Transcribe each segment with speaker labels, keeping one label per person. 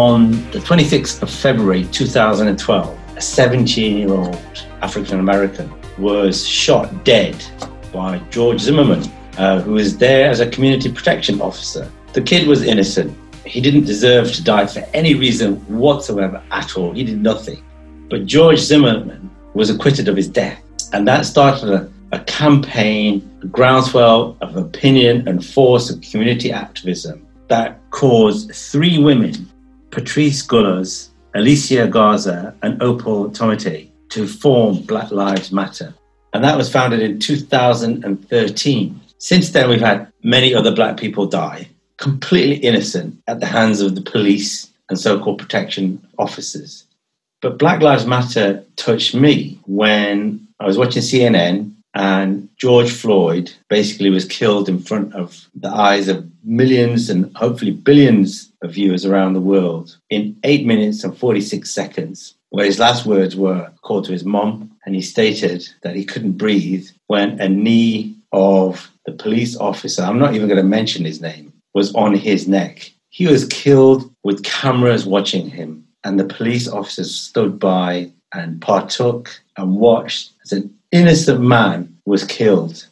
Speaker 1: On the 26th of February 2012, a 17 year old African American was shot dead by George Zimmerman, uh, who was there as a community protection officer. The kid was innocent. He didn't deserve to die for any reason whatsoever at all. He did nothing. But George Zimmerman was acquitted of his death. And that started a, a campaign, a groundswell of opinion and force of community activism that caused three women Patrisse Cullors, Alicia Garza, and Opal Tometi to form Black Lives Matter. And that was founded in 2013. Since then, we've had many other black people die, completely innocent at the hands of the police and so called protection officers. But Black Lives Matter touched me when I was watching CNN and George Floyd basically was killed in front of the eyes of millions and hopefully billions of viewers around the world in eight minutes and 46 seconds, where his last words were called to his mom, and he stated that he couldn't breathe when a knee of the police officer, I'm not even going to mention his name, was on his neck. He was killed with cameras watching him, and the police officers stood by and partook and watched as an innocent man was killed.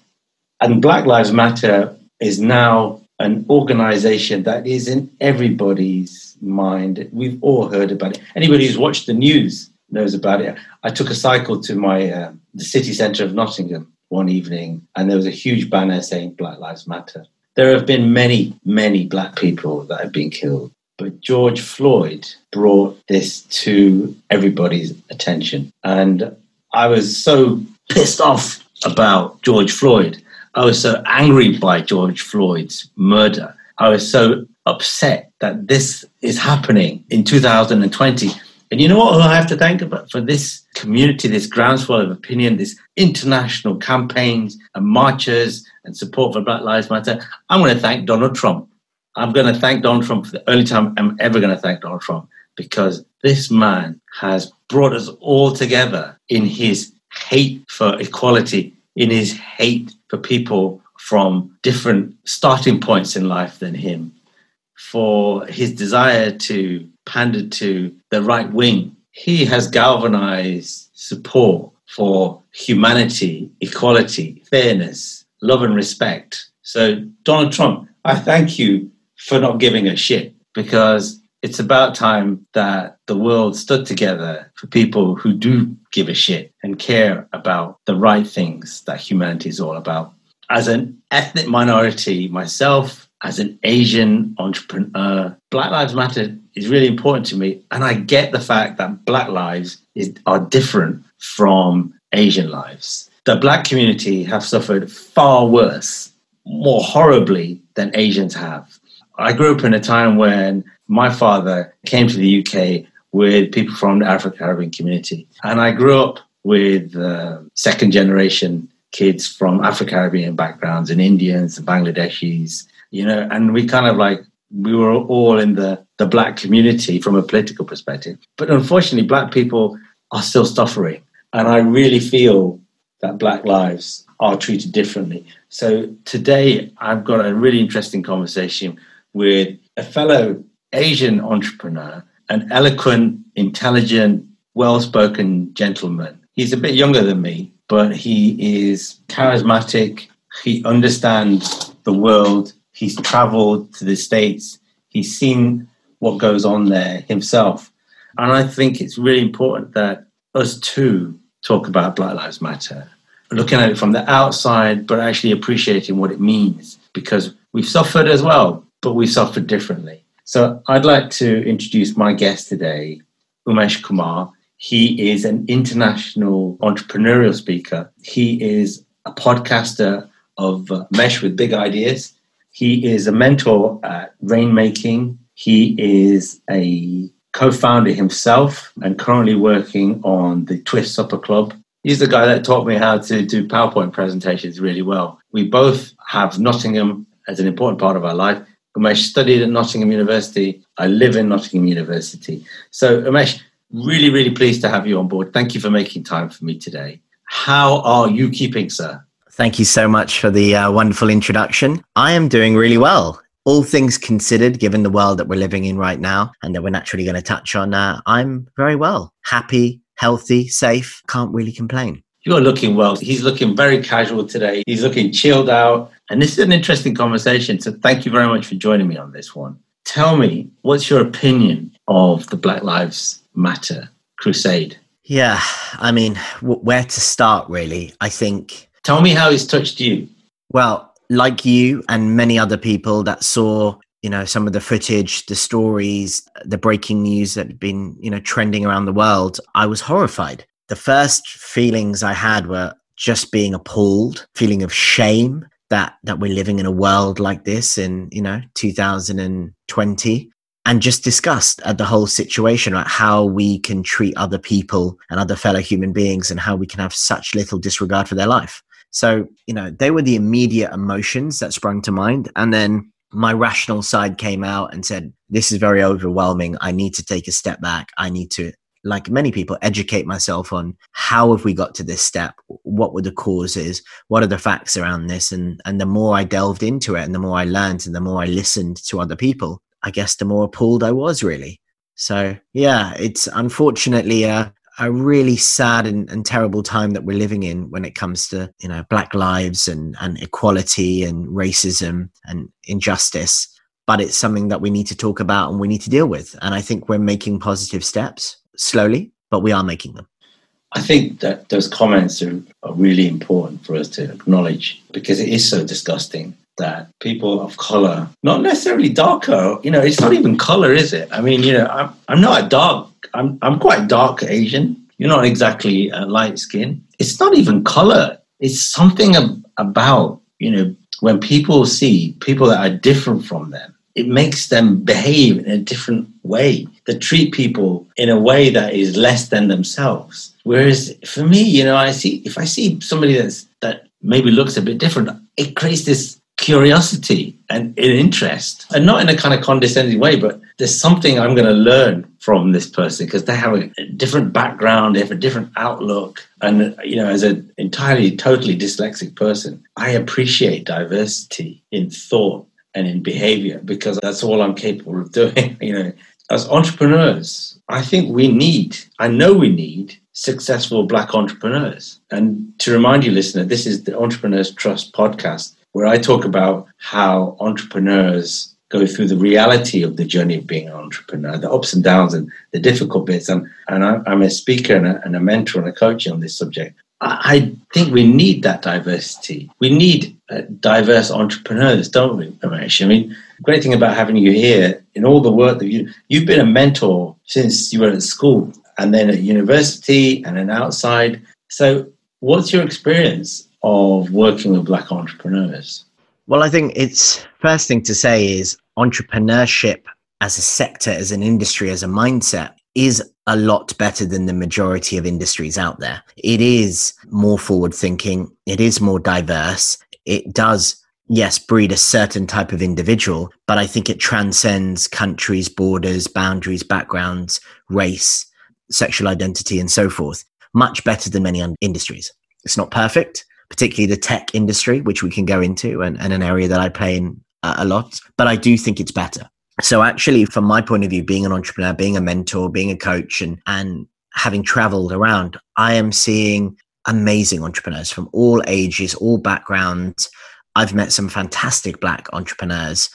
Speaker 1: And Black Lives Matter is now an organization that is in everybody's mind. We've all heard about it. Anybody who's watched the news knows about it. I took a cycle to my uh, the city centre of Nottingham one evening, and there was a huge banner saying Black Lives Matter. There have been many, many black people that have been killed, but George Floyd brought this to everybody's attention. And I was so pissed off about George Floyd. I was so angry by George Floyd's murder. I was so upset that this is happening in 2020. And you know what I have to thank about for this community, this groundswell of opinion, this international campaigns and marches and support for Black Lives Matter? I'm going to thank Donald Trump. I'm going to thank Donald Trump for the only time I'm ever going to thank Donald Trump because this man has brought us all together in his hate for equality, in his hate for people from different starting points in life than him, for his desire to pander to the right wing. He has galvanized support for humanity, equality, fairness, love, and respect. So, Donald Trump, I thank you for not giving a shit because it's about time that the world stood together for people who do give a shit and care about the right things that humanity is all about. As an ethnic minority myself, as an Asian entrepreneur, Black Lives Matter is really important to me. And I get the fact that Black lives is, are different from Asian lives. The Black community have suffered far worse, more horribly than Asians have. I grew up in a time when my father came to the UK with people from the African Caribbean community. And I grew up with uh, second generation kids from African Caribbean backgrounds and Indians and Bangladeshis, you know, and we kind of like, we were all in the, the black community from a political perspective. But unfortunately, black people are still suffering. And I really feel that black lives are treated differently. So today, I've got a really interesting conversation with a fellow Asian entrepreneur, an eloquent, intelligent, well spoken gentleman. He's a bit younger than me, but he is charismatic. He understands the world. He's traveled to the States. He's seen what goes on there himself. And I think it's really important that us too talk about Black Lives Matter, looking at it from the outside, but actually appreciating what it means because we've suffered as well, but we suffered differently. So I'd like to introduce my guest today, Umesh Kumar. He is an international entrepreneurial speaker. He is a podcaster of Mesh with Big Ideas. He is a mentor at Rainmaking. He is a co founder himself and currently working on the Twist Supper Club. He's the guy that taught me how to do PowerPoint presentations really well. We both have Nottingham as an important part of our life. Umesh studied at Nottingham University. I live in Nottingham University. So, Umesh, really, really pleased to have you on board. Thank you for making time for me today. How are you keeping, sir?
Speaker 2: Thank you so much for the uh, wonderful introduction. I am doing really well. all things considered, given the world that we're living in right now and that we're naturally going to touch on, uh, I'm very well, happy, healthy, safe. Can't really complain.
Speaker 1: You're looking well. He's looking very casual today. He's looking chilled out. And this is an interesting conversation. So thank you very much for joining me on this one. Tell me, what's your opinion of the Black Lives Matter crusade?
Speaker 2: Yeah, I mean, w- where to start, really? I think.
Speaker 1: Tell me how it's touched you.
Speaker 2: Well, like you and many other people that saw you know some of the footage the stories the breaking news that had been you know trending around the world i was horrified the first feelings i had were just being appalled feeling of shame that that we're living in a world like this in you know 2020 and just discussed at the whole situation right how we can treat other people and other fellow human beings and how we can have such little disregard for their life so, you know, they were the immediate emotions that sprung to mind. And then my rational side came out and said, This is very overwhelming. I need to take a step back. I need to, like many people, educate myself on how have we got to this step? What were the causes? What are the facts around this? And and the more I delved into it and the more I learned and the more I listened to other people, I guess the more appalled I was really. So yeah, it's unfortunately uh, a really sad and, and, terrible time that we're living in when it comes to you know black lives and, and equality and racism and injustice but it's something that we need to talk about and we need to deal with and i think we're making positive steps slowly but we are making them
Speaker 1: i think that those comments are, are really important for us to acknowledge because it is so disgusting that people of color, not necessarily darker, you know, it's not even color, is it? I mean, you know, I'm, I'm not a dark, I'm, I'm quite dark Asian. You're not exactly a light skin. It's not even color. It's something ab- about, you know, when people see people that are different from them, it makes them behave in a different way, that treat people in a way that is less than themselves. Whereas for me, you know, I see if I see somebody that's that maybe looks a bit different, it creates this curiosity and an interest. And not in a kind of condescending way but there's something i'm going to learn from this person because they have a different background they have a different outlook. And you know as an entirely totally dyslexic person i appreciate diversity in thought and in behavior because that's all i'm capable of doing you know as entrepreneurs i think we need i know we need successful black entrepreneurs and to remind you listener this is the entrepreneurs trust podcast where I talk about how entrepreneurs go through the reality of the journey of being an entrepreneur, the ups and downs and the difficult bits. And, and I, am a speaker and a, and a, mentor and a coach on this subject. I, think we need that diversity. We need uh, diverse entrepreneurs, don't we, Ramesh? I mean, great thing about having you here in all the work that you you've been a mentor since you were at school and then at university and then outside. So, what's your experience of working with black entrepreneurs?
Speaker 2: Well, I think it's first thing to say is entrepreneurship as a sector, as an industry, as a mindset is a lot better than the majority of industries out there. It is more forward thinking. It is more diverse. It does, yes, breed a certain type of individual, but I think it transcends countries, borders, boundaries, backgrounds, race, sexual identity, and so forth, much better than many industries. It's not perfect particularly the tech industry, which we can go into, and, and an area that I play in uh, a lot. But I do think it's better. So actually, from my point of view, being an entrepreneur, being a mentor, being a coach, and and having traveled around, I am seeing amazing entrepreneurs from all ages, all backgrounds. I've met some fantastic black entrepreneurs,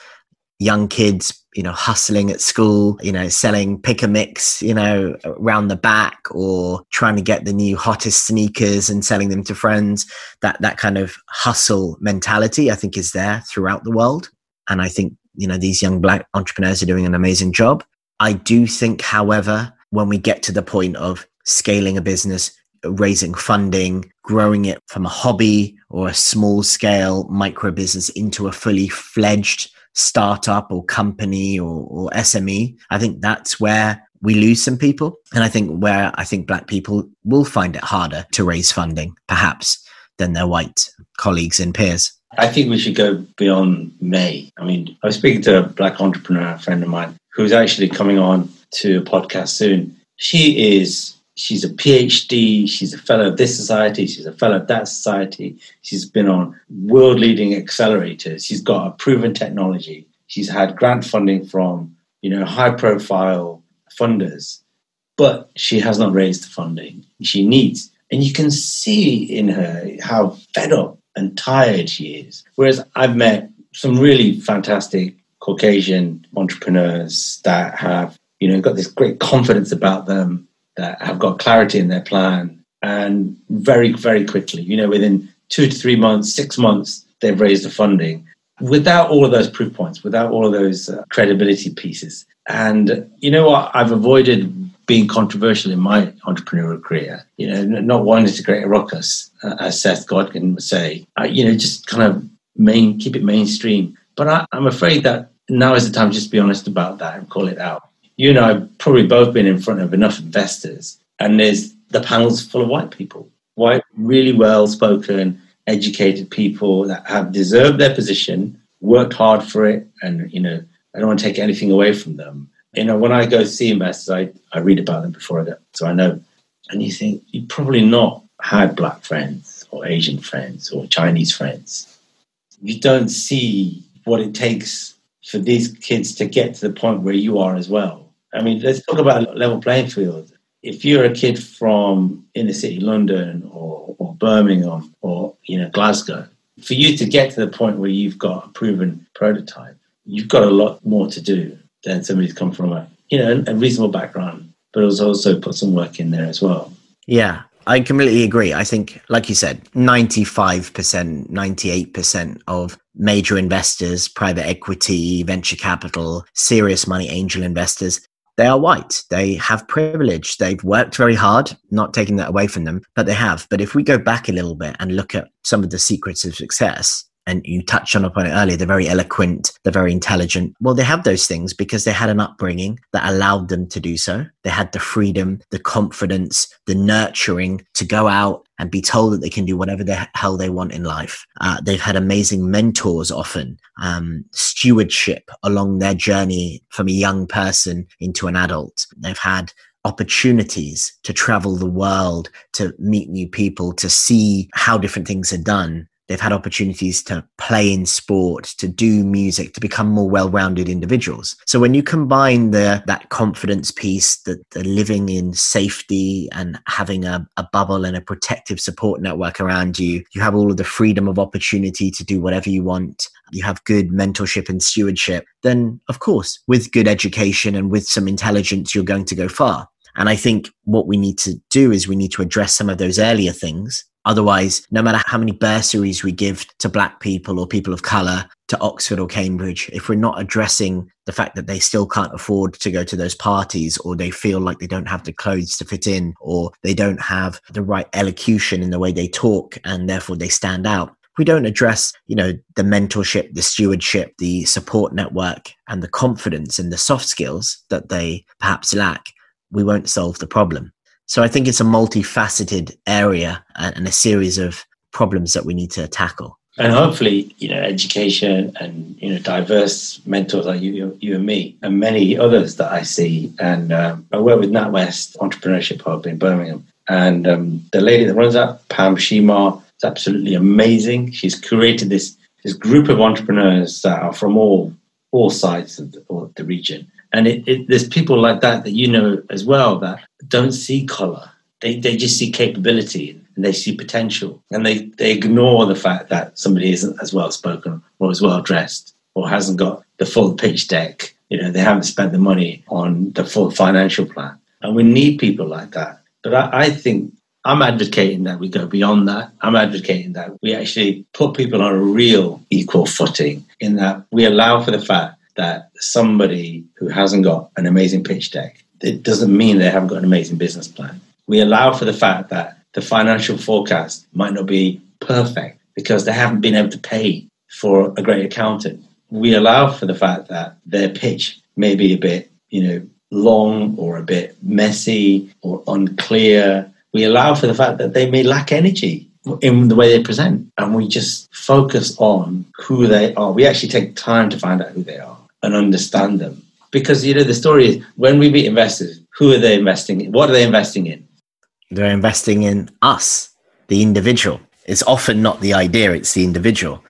Speaker 2: young kids you know, hustling at school, you know, selling pick a mix, you know, around the back or trying to get the new hottest sneakers and selling them to friends. That that kind of hustle mentality, I think, is there throughout the world. And I think, you know, these young black entrepreneurs are doing an amazing job. I do think, however, when we get to the point of scaling a business, raising funding, growing it from a hobby or a small scale micro business into a fully fledged startup or company or, or SME, I think that's where we lose some people. And I think where I think black people will find it harder to raise funding, perhaps, than their white colleagues and peers.
Speaker 1: I think we should go beyond May. I mean, I was speaking to a black entrepreneur, a friend of mine, who's actually coming on to a podcast soon. She is she's a PhD, she's a fellow of this society, she's a fellow of that society, she's been on world leading accelerators, she's got a proven technology. She's had grant funding from, you know, high profile funders, but she has not raised the funding she needs. And you can see in her how fed up and tired she is. Whereas I've met some really fantastic Caucasian entrepreneurs that have, you know, got this great confidence about them, that have got clarity in their plan, and very, very quickly, you know, within two to three months, six months, they've raised the funding without all of those proof points, without all of those uh, credibility pieces. And you know what? I've avoided being controversial in my entrepreneurial career. You know, not wanting to create a ruckus, uh, as Seth Godin would say. You know, just kind of main keep it mainstream. But I, I'm afraid that now is the time just to be honest about that and call it out. You and I have probably both been in front of enough investors, and there's the panel's full of white people, white, really well spoken, educated people that have deserved their position, worked hard for it, and you know, I don't want to take anything away from them. You know, when I go see investors, I, I read about them before I go, so I know. And you think you probably not had black friends or Asian friends or Chinese friends. You don't see what it takes for these kids to get to the point where you are as well. I mean, let's talk about level playing field. If you're a kid from inner city London or, or Birmingham or you know Glasgow, for you to get to the point where you've got a proven prototype, you've got a lot more to do than somebody who's come from a you know a reasonable background, but also put some work in there as well.
Speaker 2: Yeah, I completely agree. I think, like you said, 95%, 98% of major investors, private equity, venture capital, serious money angel investors, they are white. They have privilege. They've worked very hard, not taking that away from them, but they have. But if we go back a little bit and look at some of the secrets of success, and you touched on upon it earlier they're very eloquent they're very intelligent. Well they have those things because they had an upbringing that allowed them to do so. They had the freedom the confidence the nurturing to go out and be told that they can do whatever the hell they want in life. Uh, they've had amazing mentors often um, stewardship along their journey from a young person into an adult. They've had opportunities to travel the world, to meet new people, to see how different things are done they've had opportunities to play in sport to do music to become more well-rounded individuals. So when you combine the that confidence piece the, the living in safety and having a, a bubble and a protective support network around you you have all of the freedom of opportunity to do whatever you want you have good mentorship and stewardship then of course with good education and with some intelligence you're going to go far. And I think what we need to do is we need to address some of those earlier things Otherwise, no matter how many bursaries we give to black people or people of color to Oxford or Cambridge, if we're not addressing the fact that they still can't afford to go to those parties or they feel like they don't have the clothes to fit in or they don't have the right elocution in the way they talk and therefore they stand out, we don't address, you know, the mentorship, the stewardship, the support network and the confidence and the soft skills that they perhaps lack, we won't solve the problem. So I think it's a multifaceted area and, a series of problems that we need to tackle.
Speaker 1: And hopefully, you know, education and you know, diverse mentors like you, you and me, and many others that I see. And um, I work with NatWest Entrepreneurship Hub in Birmingham, and um, the lady that runs that, Pam Shimar, is absolutely amazing. She's created this this group of entrepreneurs that are from all all sides of the, the region, and it, it, there's people like that that you know as well that don't see color. They, they just see capability and they see potential. And they, they ignore the fact that somebody isn't as well spoken or as well dressed or hasn't got the full pitch deck. You know, they haven't spent the money on the full financial plan. And we need people like that. But I, I think I'm advocating that we go beyond that. I'm advocating that we actually put people on a real equal footing in that we allow for the fact that somebody who hasn't got an amazing pitch deck, it doesn't mean they haven't got an amazing business plan. We allow for the fact that the financial forecast might not be perfect because they haven't been able to pay for a great accountant. We allow for the fact that their pitch may be a bit, you know, long or a bit messy or unclear. We allow for the fact that they may lack energy in the way they present and we just focus on who they are. We actually take time to find out who they are and understand them. Because, you know, the story is when we meet investors, who are they investing in? What are they investing in?
Speaker 2: They're investing in us, the individual. It's often not the idea, it's the individual.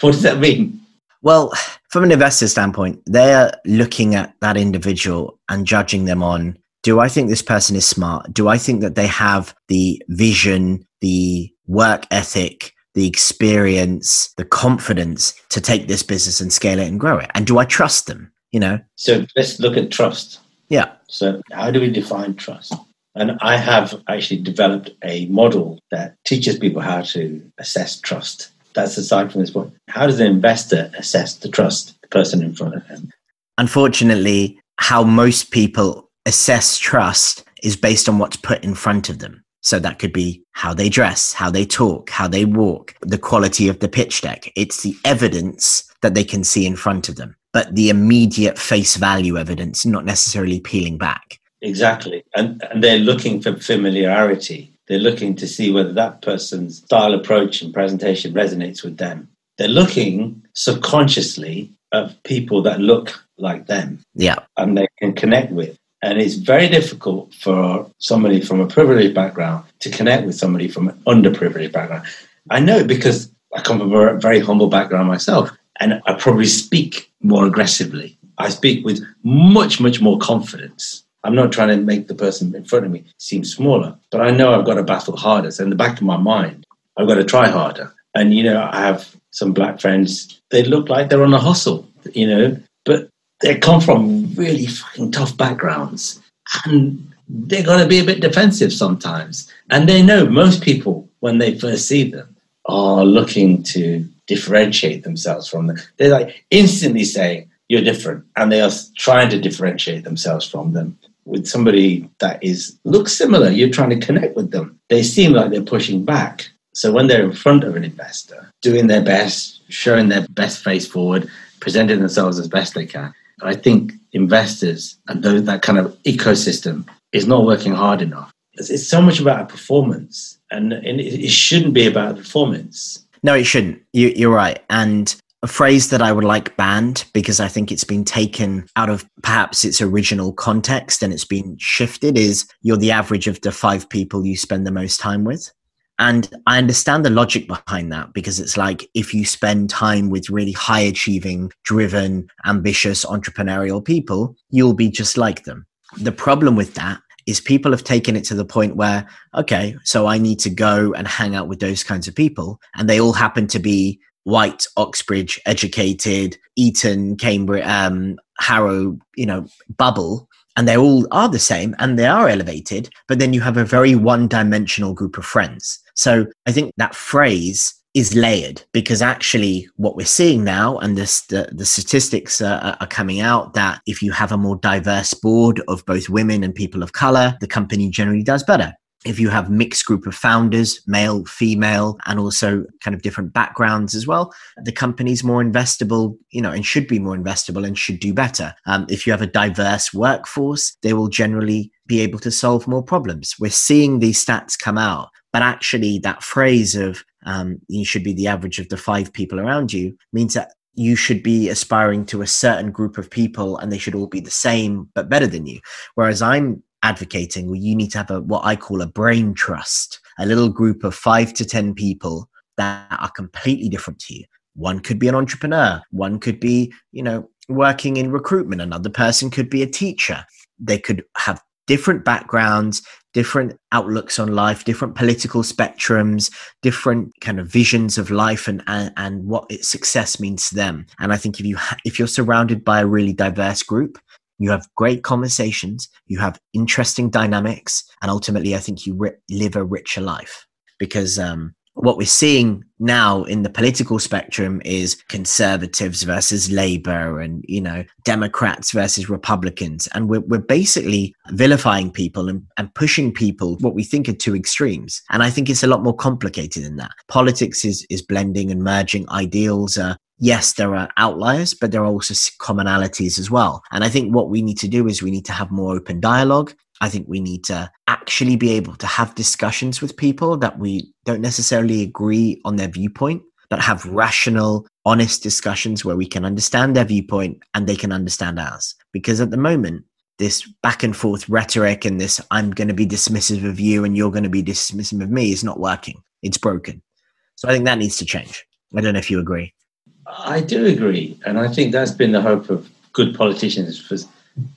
Speaker 1: What does that mean?
Speaker 2: Well, from an investor standpoint, they're looking at that individual and judging them on do I think this person is smart? Do I think that they have the vision, the work ethic, the experience, the confidence to take this business and scale it and grow it? And do I trust them? You know?
Speaker 1: So let's look at trust.
Speaker 2: Yeah.
Speaker 1: So, how do we define trust? And I have actually developed a model that teaches people how to assess trust. That's aside from this point. How does an investor assess the trust the person in front of him?
Speaker 2: Unfortunately, how most people assess trust is based on what's put in front of them. So that could be how they dress, how they talk, how they walk, the quality of the pitch deck. It's the evidence that they can see in front of them, but the immediate face value evidence, not necessarily peeling back.
Speaker 1: Exactly. And, and they're looking for familiarity. They're looking to see whether that person's style, approach, and presentation resonates with them. They're looking subconsciously of people that look like them.
Speaker 2: Yeah.
Speaker 1: And they can connect with. And it's very difficult for somebody from a privileged background to connect with somebody from an underprivileged background. I know because I come from a very humble background myself, and I probably speak more aggressively. I speak with much, much more confidence. I'm not trying to make the person in front of me seem smaller, but I know I've got to battle harder. So in the back of my mind, I've got to try harder. And, you know, I have some black friends, they look like they're on a hustle, you know, but they come from really fucking tough backgrounds and they're going to be a bit defensive sometimes. And they know most people, when they first see them, are looking to differentiate themselves from them. They're like instantly saying, You're different. And they are trying to differentiate themselves from them. With somebody that is looks similar, you're trying to connect with them. They seem like they're pushing back. So when they're in front of an investor, doing their best, showing their best face forward, presenting themselves as best they can, I think investors and those, that kind of ecosystem is not working hard enough. It's, it's so much about performance, and, and, it shouldn't be about performance.
Speaker 2: No, it shouldn't. You, you're right. And a phrase that I would like banned because I think it's been taken out of perhaps its original context and it's been shifted is you're the average of the five people you spend the most time with. And I understand the logic behind that because it's like if you spend time with really high achieving, driven, ambitious, entrepreneurial people, you'll be just like them. The problem with that is people have taken it to the point where, okay, so I need to go and hang out with those kinds of people. And they all happen to be white, Oxbridge educated, Eton, Cambridge, um, Harrow, you know, bubble and they all are the same and they are elevated, but then you have a very one dimensional group of friends. So I think that phrase is layered because actually what we're seeing now and this, the, the statistics are, are coming out that if you have a more diverse board of both women and people of color the company generally does better if you have mixed group of founders male female and also kind of different backgrounds as well the company's more investable you know and should be more investable and should do better. Um, if you have a diverse workforce they will generally be able to solve more problems. We're seeing these stats come out but actually that phrase of um, you should be the average of the five people around you means that you should be aspiring to a certain group of people and they should all be the same but better than you. Whereas i'm advocating well you need to have a what i call a brain trust a little group of five to ten people that are completely different to you. One could be an entrepreneur. One could be you know working in recruitment. Another person could be a teacher. They could have different backgrounds different outlooks on life different political spectrums different kind of visions of life and and, and what success means to them. And i think if you ha- if you're surrounded by a really diverse group you have great conversations, you have interesting dynamics, and ultimately, I think you ri- live a richer life. Because um, what we're seeing now in the political spectrum is conservatives versus labor and you know democrats versus republicans. And we're, we're basically vilifying people and, and pushing people what we think are two extremes. And i think it's a lot more complicated than that. Politics is is blending and merging. Ideals yes, there are outliers, but there are also commonalities as well. And I think what we need to do is we need to have more open dialogue. I think we need to actually be able to have discussions with people that we don't necessarily agree on their viewpoint, but have rational, honest discussions where we can understand their viewpoint and they can understand ours. Because at the moment, this back and forth rhetoric and this I'm going to be dismissive of you and you're going to be dismissive of me is not working. It's broken. So I think that needs to change. I don't know if you agree.
Speaker 1: I do agree. And I think that's been the hope of good politicians for,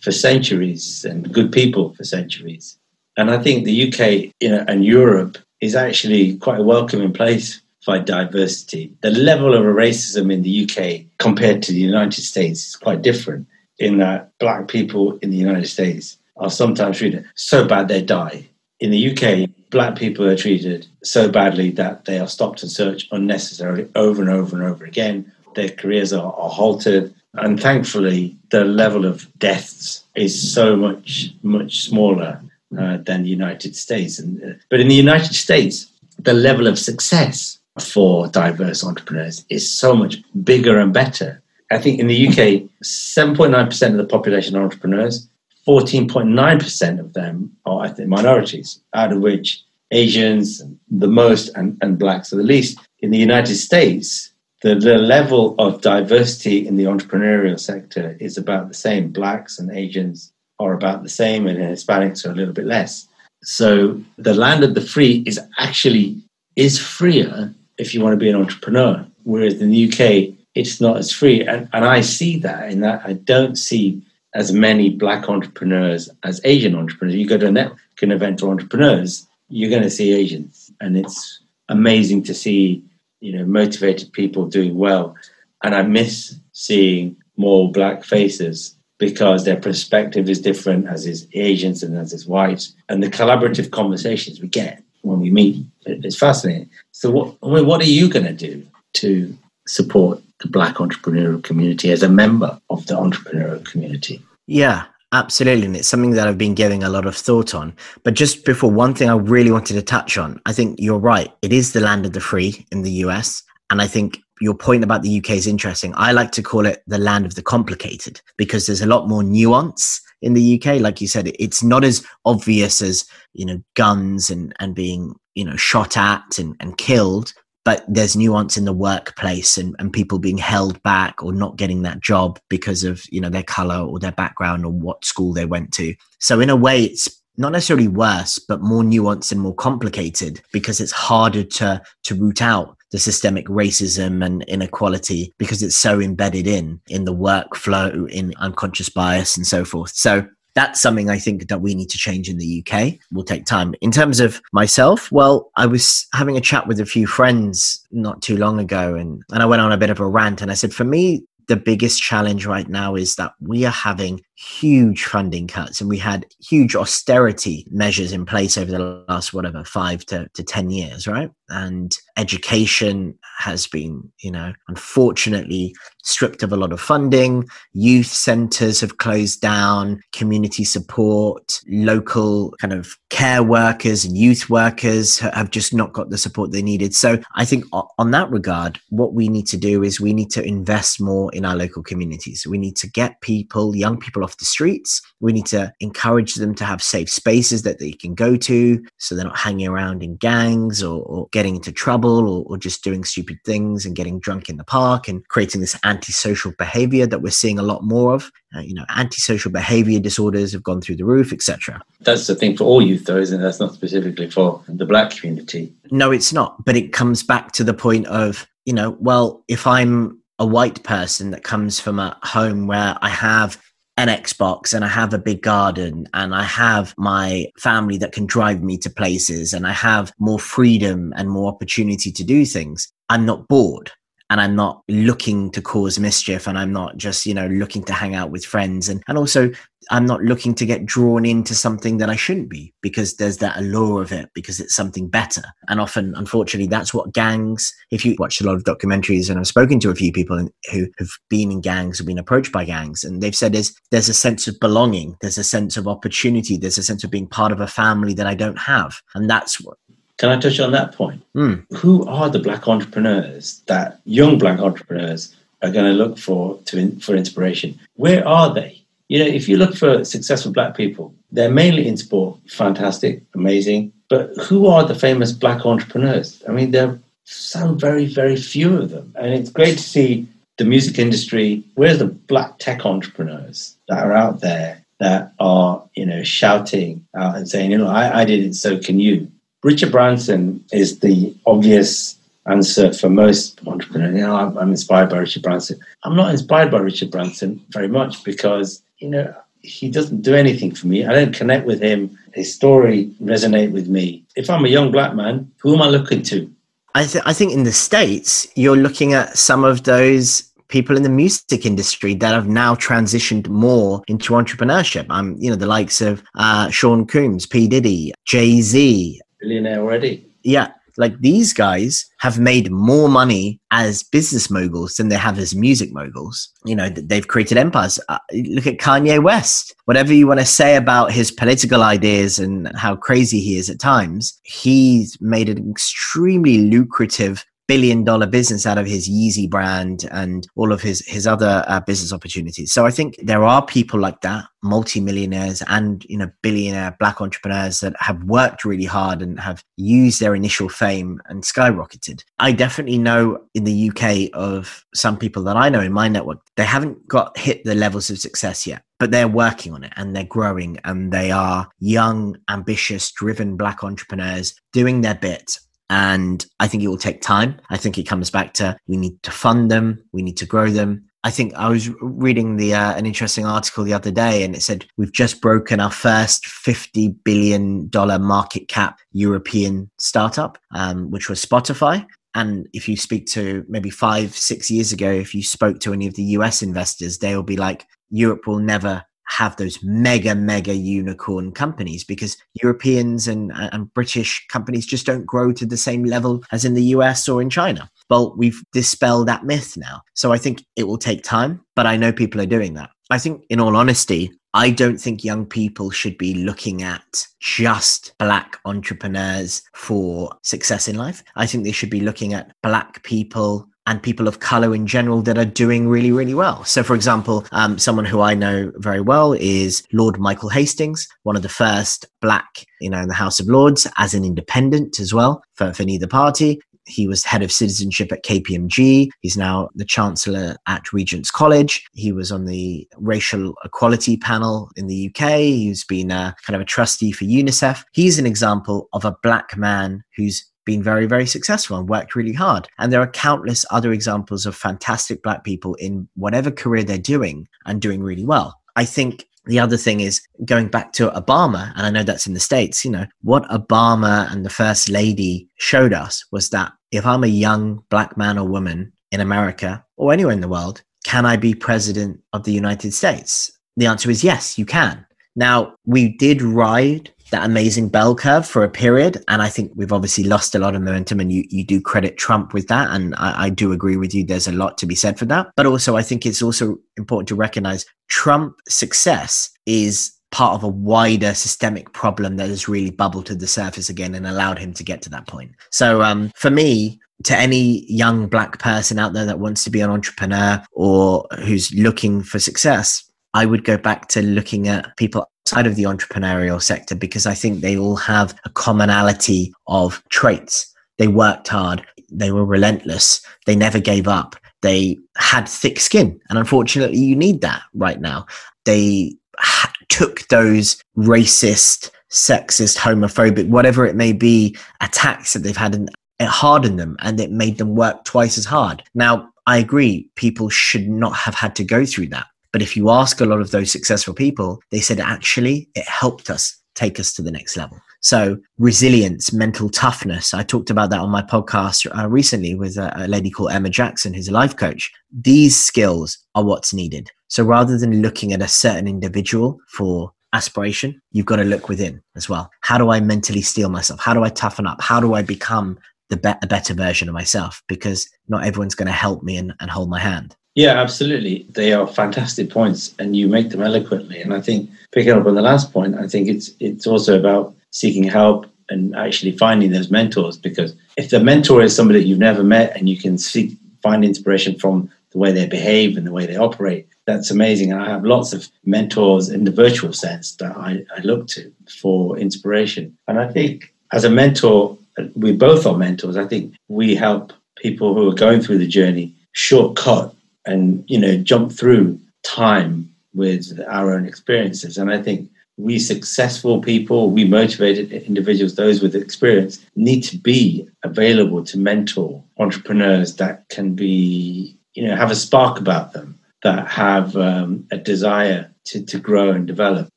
Speaker 1: for centuries and good people for centuries. And I think the UK you know, and Europe is actually quite a welcoming place for diversity. The level of racism in the UK compared to the United States is quite different in that black people in the United States are sometimes treated so bad they die. In the UK, black people are treated so badly that they are stopped and searched unnecessarily over and over and over again. Their careers are, are halted. And thankfully, the level of deaths is so much, much smaller uh, than the United States. And, uh, but in the United States, the level of success for diverse entrepreneurs is so much bigger and better. I think in the UK, 7.9% of the population are entrepreneurs, 14.9% of them are ethnic minorities, out of which Asians, the most, and, and blacks are the least. In the United States, the, the level of diversity in the entrepreneurial sector is about the same. Blacks and Asians are about the same, and Hispanics are a little bit less. So the land of the free is actually is freer if you want to be an entrepreneur. Whereas in the UK, it's not as free. And, and I see that in that I don't see as many black entrepreneurs as Asian entrepreneurs. You go to a networking event for entrepreneurs, you're going to see Asians. And it's amazing to see, you know, motivated people doing well. And I miss seeing more black faces because their perspective is different as is Asians and as is whites. And the collaborative conversations we get when we meet, it's fascinating. So what, I mean, what are you going to do to support the Black entrepreneurial community as a member of the entrepreneurial community?
Speaker 2: Yeah, absolutely. And it's something that I've been giving a lot of thought on. But just before, one thing I really wanted to touch on, I think you're right. It is the land of the free in the US. And I think your point about the UK is interesting. I like to call it the land of the complicated because there's a lot more nuance in the UK. Like you said, it's not as obvious as, you know, guns and, and being you know shot at and, and killed but there's nuance in the workplace and, and people being held back or not getting that job because of you know their color or their background or what school they went to. So in a way it's not necessarily worse but more nuanced and more complicated because it's harder to to root out the systemic racism and inequality because it's so embedded in in the workflow in unconscious bias and so forth. So that's something I think that we need to change in the UK. Will take time. In terms of myself, well, I was having a chat with a few friends not too long ago and, and I went on a bit of a rant and I said, for me, the biggest challenge right now is that we are having huge funding cuts and we had huge austerity measures in place over the last whatever five to, to ten years right? And education has been you know unfortunately stripped of a lot of funding. Youth centers have closed down community support local kind of care workers and youth workers have just not got the support they needed. So i think on that regard what we need to do is we need to invest more in our local communities. We need to get people young people off the streets. We need to encourage them to have safe spaces that they can go to so they're not hanging around in gangs or, or getting into trouble or, or just doing stupid things and getting drunk in the park and creating this antisocial behavior that we're seeing a lot more of. Uh, you know, antisocial behavior disorders have gone through the roof, etc.
Speaker 1: That's the thing for all youth, though, isn't it? That's not specifically for the black community.
Speaker 2: No, it's not. But it comes back to the point of, you know, well, if I'm a white person that comes from a home where I have an Xbox and I have a big garden and I have my family that can drive me to places and I have more freedom and more opportunity to do things, I'm not bored and I'm not looking to cause mischief and I'm not just, you know, looking to hang out with friends. And, and also, I'm not looking to get drawn into something that I shouldn't be because there's that allure of it because it's something better. And often, unfortunately, that's what gangs, if you watch a lot of documentaries and I've spoken to a few people who have been in gangs or been approached by gangs, and they've said there's, there's a sense of belonging, there's a sense of opportunity, there's a sense of being part of a family that I don't have. And that's what
Speaker 1: can I touch on that point?
Speaker 2: Mm.
Speaker 1: Who are the black entrepreneurs that young black entrepreneurs are going to look for to for inspiration? Where are they? You know, if you look for successful black people, they're mainly in sport, fantastic, amazing. But who are the famous black entrepreneurs? I mean, there are some very, very few of them. And it's great to see the music industry. Where's the black tech entrepreneurs that are out there that are, you know, shouting out and saying, you know, I, I did it, so can you? Richard Branson is the obvious answer for most entrepreneurs. You know, I'm, inspired by Richard Branson. I'm not inspired by Richard Branson very much because, you know, he doesn't do anything for me. I don't connect with him. His story resonate with me. If I'm a young black man, who am I looking to?
Speaker 2: I, th- I think in the states you're looking at some of those people in the music industry that have now transitioned more into entrepreneurship. I'm, you know, the likes of uh, Sean Combs, P Diddy, Jay Z,
Speaker 1: billionaire already.
Speaker 2: Yeah, like these guys have made more money as business moguls than they have as music moguls. You know, they've created empires. Uh, look at Kanye West. Whatever you want to say about his political ideas and how crazy he is at times, he's made an extremely lucrative billion dollar business out of his Yeezy brand and all of his his other uh, business opportunities. So I think there are people like that, multimillionaires and you know billionaire black entrepreneurs that have worked really hard and have used their initial fame and skyrocketed. I definitely know in the UK of some people that I know in my network, they haven't got hit the levels of success yet but they're working on it and they're growing and they are young, ambitious, driven black entrepreneurs doing their bit and I think it will take time. I think it comes back to we need to fund them, we need to grow them. I think I was reading the uh, an interesting article the other day, and it said we've just broken our first fifty billion dollar market cap European startup, um, which was Spotify. And if you speak to maybe five, six years ago, if you spoke to any of the US investors, they will be like, Europe will never have those mega mega unicorn companies because Europeans and and British companies just don't grow to the same level as in the US or in China. Well, we've dispelled that myth now. So I think it will take time, but I know people are doing that. I think in all honesty, I don't think young people should be looking at just black entrepreneurs for success in life. I think they should be looking at black people and people of color in general that are doing really, really well. So, for example, um, someone who I know very well is Lord Michael Hastings, one of the first black, you know, in the House of Lords as an independent as well for, for neither party. He was head of citizenship at KPMG. He's now the chancellor at Regent's College. He was on the racial equality panel in the UK. He's been a, kind of a trustee for UNICEF. He's an example of a black man who's been very, very successful and worked really hard. And there are countless other examples of fantastic black people in whatever career they're doing and doing really well. I think the other thing is going back to Obama, and I know that's in the States, you know, what Obama and the First Lady showed us was that if I'm a young black man or woman in America or anywhere in the world, can I be president of the United States? The answer is yes, you can. Now, we did ride that amazing bell curve for a period. And I think we've obviously lost a lot of momentum and you, you do credit Trump with that. And I, I do agree with you. There's a lot to be said for that. But also, I think it's also important to recognize Trump success is part of a wider systemic problem that has really bubbled to the surface again and allowed him to get to that point. So um, for me, to any young black person out there that wants to be an entrepreneur or who's looking for success, I would go back to looking at people outside of the entrepreneurial sector because I think they all have a commonality of traits. They worked hard, they were relentless, they never gave up, they had thick skin. And unfortunately, you need that right now. They ha- took those racist, sexist, homophobic, whatever it may be, attacks that they've had and it hardened them and it made them work twice as hard. Now, I agree, people should not have had to go through that. But if you ask a lot of those successful people, they said actually it helped us take us to the next level. So resilience, mental toughness. I talked about that on my podcast uh, recently with a, a lady called Emma Jackson, who's a life coach. These skills are what's needed. So rather than looking at a certain individual for aspiration, you've got to look within as well. How do I mentally steel myself? How do I toughen up? How do I become the be- a better version of myself? Because not everyone's going to help me and, and hold my hand.
Speaker 1: Yeah, absolutely. They are fantastic points, and you make them eloquently. And I think picking up on the last point, I think it's it's also about seeking help and actually finding those mentors. Because if the mentor is somebody that you've never met and you can seek find inspiration from the way they behave and the way they operate, that's amazing. And I have lots of mentors in the virtual sense that I, I look to for inspiration. And I think as a mentor, we both are mentors. I think we help people who are going through the journey shortcut and you know jump through time with our own experiences and i think we successful people, we motivated individuals, those with experience, need to be available to mentor entrepreneurs that can be, you know, have a spark about them, that have um, a desire to, to grow and develop.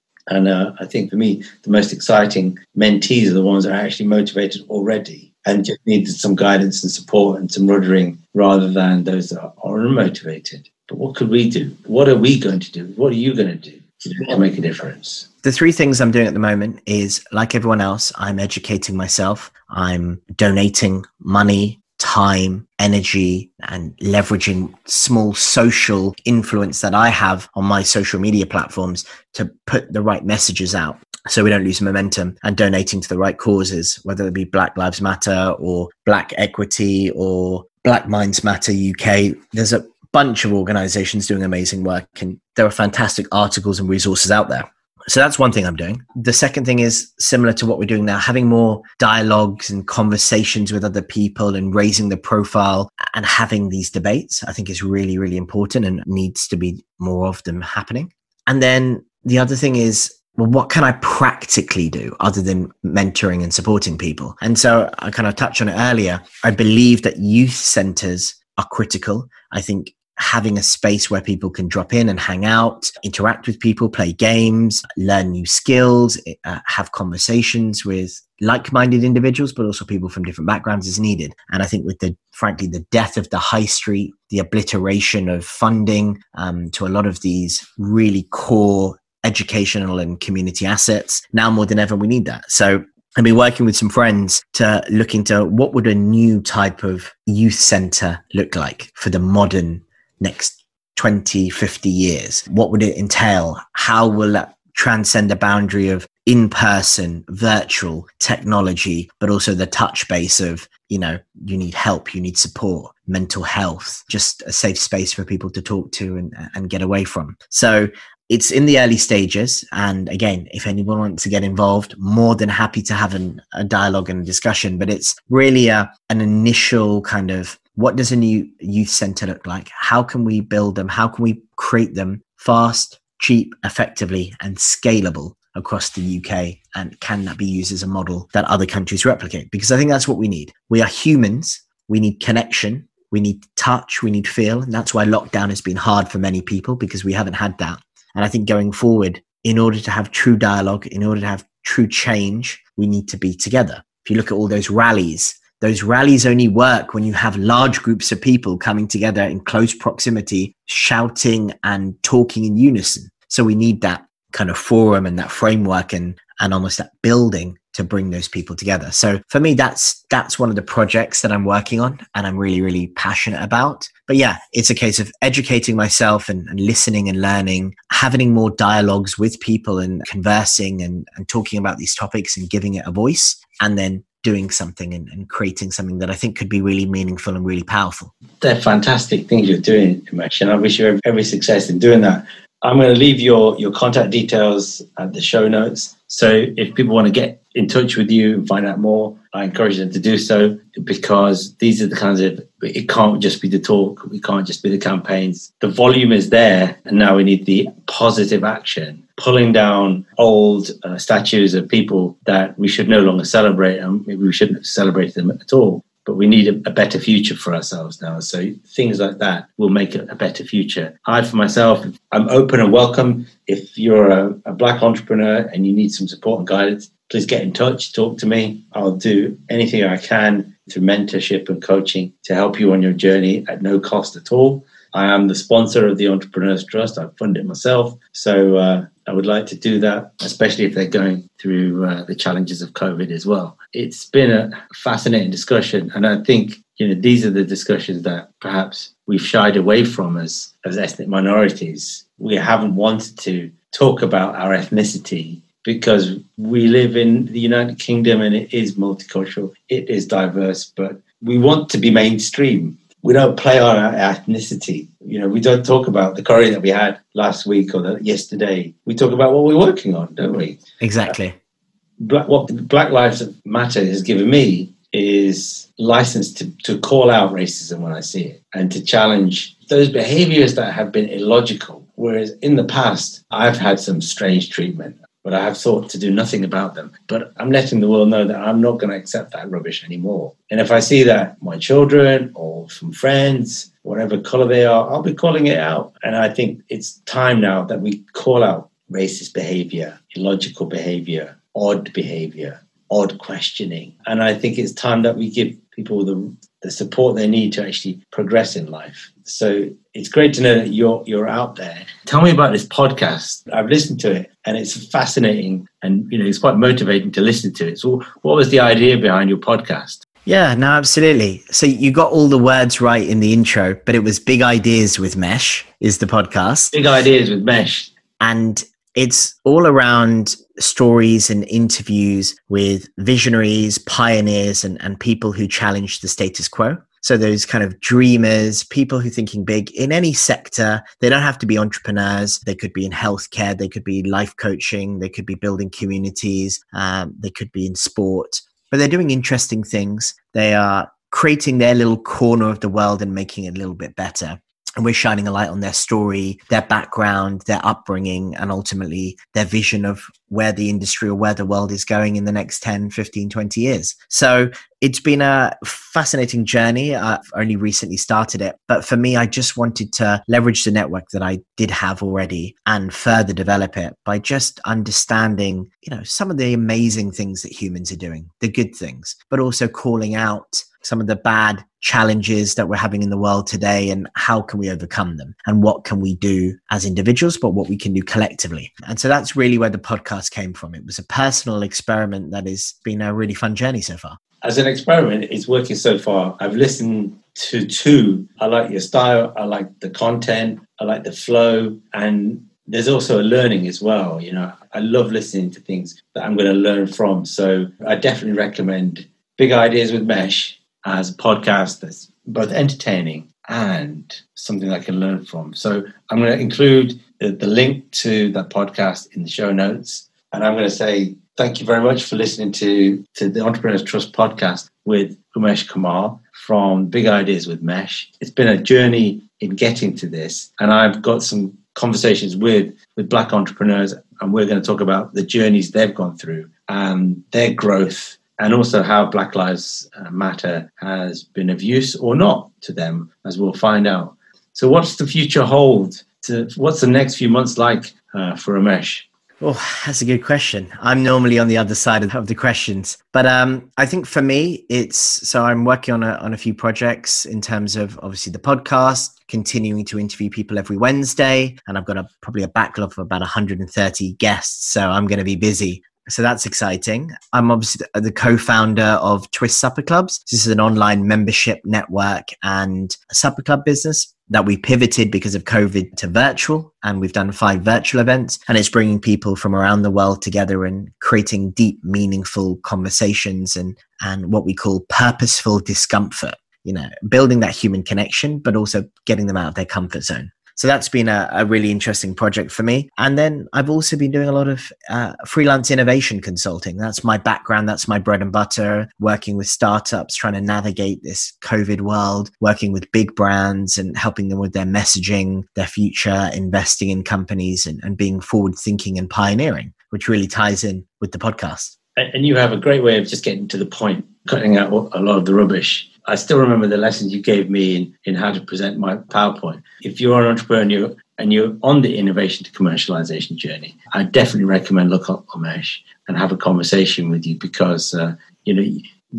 Speaker 1: And uh, I think for me, the most exciting mentees are the ones that are actually motivated already and just needed some guidance and support and some ruddering rather than those that are unmotivated. But what could we do? What are we going to do? What are you going to do to make a difference?
Speaker 2: The three things I'm doing at the moment is like everyone else, I'm educating myself. I'm donating money, time, energy, and leveraging small social influence that I have on my social media platforms to put the right messages out so we don't lose momentum and donating to the right causes, whether it be Black Lives Matter or Black Equity or Black Minds Matter UK. There's a bunch of organizations doing amazing work, and there are fantastic articles and resources out there. So that's one thing I'm doing. The second thing is similar to what we're doing now, having more dialogues and conversations with other people and raising the profile and having these debates, I think is really, really important and needs to be more of them happening. And then the other thing is well, what can I practically do other than mentoring and supporting people? And so I kind of touched on it earlier. I believe that youth centers are critical. I think having a space where people can drop in and hang out, interact with people, play games, learn new skills, uh, have conversations with like-minded individuals, but also people from different backgrounds is needed. And I think with the, frankly, the death of the high street, the obliteration of funding um, to a lot of these really core educational and community assets. Now more than ever, we need that. So I've been working with some friends to look into what would a new type of youth center look like for the modern next 20, 50 years? What would it entail? How will that transcend the boundary of in-person virtual technology but also the touch base of you know you need help you need support mental health just a safe space for people to talk to and, and get away from so it's in the early stages. And again, if anyone wants to get involved, more than happy to have an, a dialogue and a discussion. But it's really a, an initial kind of what does a new youth center look like? How can we build them? How can we create them fast, cheap, effectively, and scalable across the UK? And can that be used as a model that other countries replicate? Because I think that's what we need. We are humans. We need connection. We need touch. We need feel. And that's why lockdown has been hard for many people because we haven't had that and I think going forward, in order to have true dialogue, in order to have true change, we need to be together. If you look at all those rallies, those rallies only work when you have large groups of people coming together in close proximity, shouting and talking in unison. So we need that kind of forum and that framework and, and almost that building to bring those people together. So for me, that's that's one of the projects that I'm working on and I'm really, really passionate about. But yeah, it's a case of educating myself and, and listening and learning, having more dialogues with people and conversing and, and talking about these topics and giving it a voice, and then doing something and, and, creating something that I think could be really meaningful and really powerful.
Speaker 1: They're fantastic things you're doing, Umesh, and I wish you every success in doing that. I'm going to leave your, your contact details at the show notes. So if people want to get in touch with you and find out more, I encourage them to do so because these are the kinds of, it can't just be the talk, we can't just be the campaigns. The volume is there, and now we need the positive action, pulling down old uh, statues of people that we should no longer celebrate, and maybe we shouldn't celebrate them at all but we need a, a, better future for ourselves now. So things like that will make a, a, better future. I, for myself, I'm open and welcome. If you're a, a, black entrepreneur and you need some support and guidance, please get in touch, talk to me. I'll do anything I can through mentorship and coaching to help you on your journey at no cost at all. I am the sponsor of the Entrepreneurs Trust. I fund it myself. So uh, I would like to do that, especially if they're going through uh, the challenges of COVID as well. It's been a fascinating discussion. And I think, you know, these are the discussions that perhaps we've shied away from as, as ethnic minorities. We haven't wanted to talk about our ethnicity because we live in the United Kingdom and it is multicultural, it is diverse, but we want to be mainstream we don't play on our ethnicity. You know, we don't talk about the curry that we had last week or the, yesterday. We talk about what we're working on, don't we?
Speaker 2: Exactly. Uh,
Speaker 1: Black, what Black Lives Matter has given me is license to, to call out racism when I see it and to challenge those behaviors that have been illogical. Whereas in the past, I've had some strange treatment. but I have thought to do nothing about them. But I'm letting the world know that I'm not going to accept that rubbish anymore. And if I see that my children or some friends, whatever color they are, I'll be calling it out. And I think it's time now that we call out racist behavior, illogical behavior, odd behavior, odd questioning. And I think it's time that we give people the, the support they need to actually progress in life. So it's great to know that you're you're out there. Tell me about this podcast. I've listened to it and it's fascinating and you know it's quite motivating to listen to it. So what was the idea behind your podcast?
Speaker 2: Yeah, no, absolutely. So you got all the words right in the intro, but it was Big Ideas with Mesh is the podcast.
Speaker 1: Big Ideas with Mesh.
Speaker 2: And it's all around stories and interviews with visionaries, pioneers, and, and people who challenge the status quo. So those kind of dreamers, people who are thinking big in any sector, they don't have to be entrepreneurs. They could be in healthcare, they could be life coaching, they could be building communities, um, they could be in sport, but they're doing interesting things. They are creating their little corner of the world and making it a little bit better and we're shining a light on their story, their background, their upbringing, and ultimately their vision of where the industry or where the world is going in the next 10, 15, 20 years. So it's been a fascinating journey. I've only recently started it, but for me, I just wanted to leverage the network that I did have already and further develop it by just understanding, you know, some of the amazing things that humans are doing, the good things, but also calling out some of the bad challenges that we're having in the world today and how can we overcome them and what can we do as individuals but what we can do collectively and so that's really where the podcast came from. It was a personal experiment that has been a really fun journey so far.
Speaker 1: As an experiment it's working so far. I've listened to two. I like your style. I like the content. I like the flow. And there's also a learning as well you know. I love listening to things that i'm going to learn from. So i definitely recommend big ideas with mesh as a podcast that's both entertaining and something I can learn from. So I'm going to include the, the, link to that podcast in the show notes. And I'm going to say thank you very much for listening to, to the Entrepreneurs Trust podcast with Umesh Kumar from Big Ideas with Mesh. It's been a journey in getting to this. And I've got some conversations with, with Black entrepreneurs, and we're going to talk about the journeys they've gone through and their growth and also how Black Lives uh, Matter has been of use or not to them, as we'll find out. So, what's the future hold? To, what's the next few months like uh, for Umesh?
Speaker 2: Oh, that's a good question. I'm normally on the other side of the questions, but um, I think for me, it's so I'm working on a on a few projects in terms of obviously the podcast, continuing to interview people every Wednesday, and I've got a probably a backlog of about 130 guests, so I'm going to be busy so that's exciting. I'm obviously the co-founder of Twist Supper Clubs. This is an online membership network and supper club business that we pivoted because of COVID to virtual, and we've done five virtual events, and it's bringing people from around the world together and creating deep, meaningful conversations and and what we call purposeful discomfort. You know, building that human connection, but also getting them out of their comfort zone. So that's been a, a, really interesting project for me. And then I've also been doing a lot of uh, freelance innovation consulting. That's my background. That's my bread and butter, working with startups, trying to navigate this COVID world, working with big brands and helping them with their messaging, their future, investing in companies and, and being forward thinking and pioneering, which really ties in with the podcast.
Speaker 1: And you have a great way of just getting to the point, cutting out a lot of the rubbish I still remember the lessons you gave me in, in how to present my PowerPoint. If you're an entrepreneur and you're on the innovation to commercialization journey, I definitely recommend look up Umesh and have a conversation with you because, uh, you know,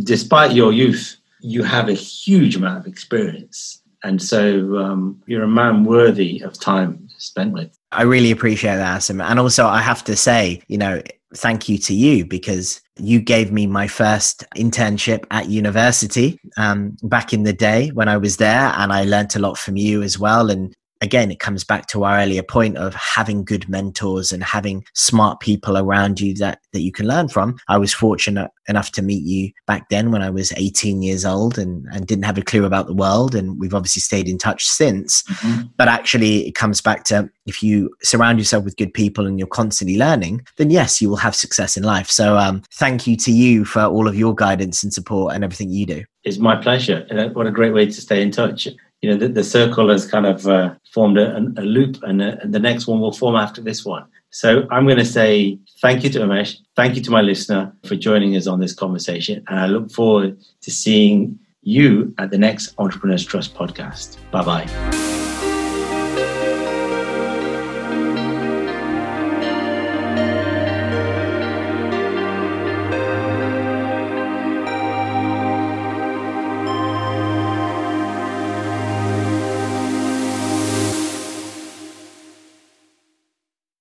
Speaker 1: despite your youth, you have a huge amount of experience. And so um, you're a man worthy of time spent with.
Speaker 2: I really appreciate that, Asim. And also, I have to say, you know, thank you to you because you gave me my first internship at university um, back in the day when I was there, and I learnt a lot from you as well. And again, it comes back to our earlier point of having good mentors and having smart people around you that, that you can learn from. I was fortunate enough to meet you back then when I was 18 years old and, and didn't have a clue about the world. And we've obviously stayed in touch since. Mm-hmm. But actually, it comes back to if you surround yourself with good people and you're constantly learning, then yes, you will have success in life. So um, thank you to you for all of your guidance and support and everything you do.
Speaker 1: It's my pleasure. What a great way to stay in touch you know, the, the circle has kind of uh, formed a, a, loop, and, uh, and the next one will form after this one. So I'm going to say thank you to Umesh Thank you to my listener for joining us on this conversation. And I look forward to seeing you at the next Entrepreneurs Trust podcast. Bye bye.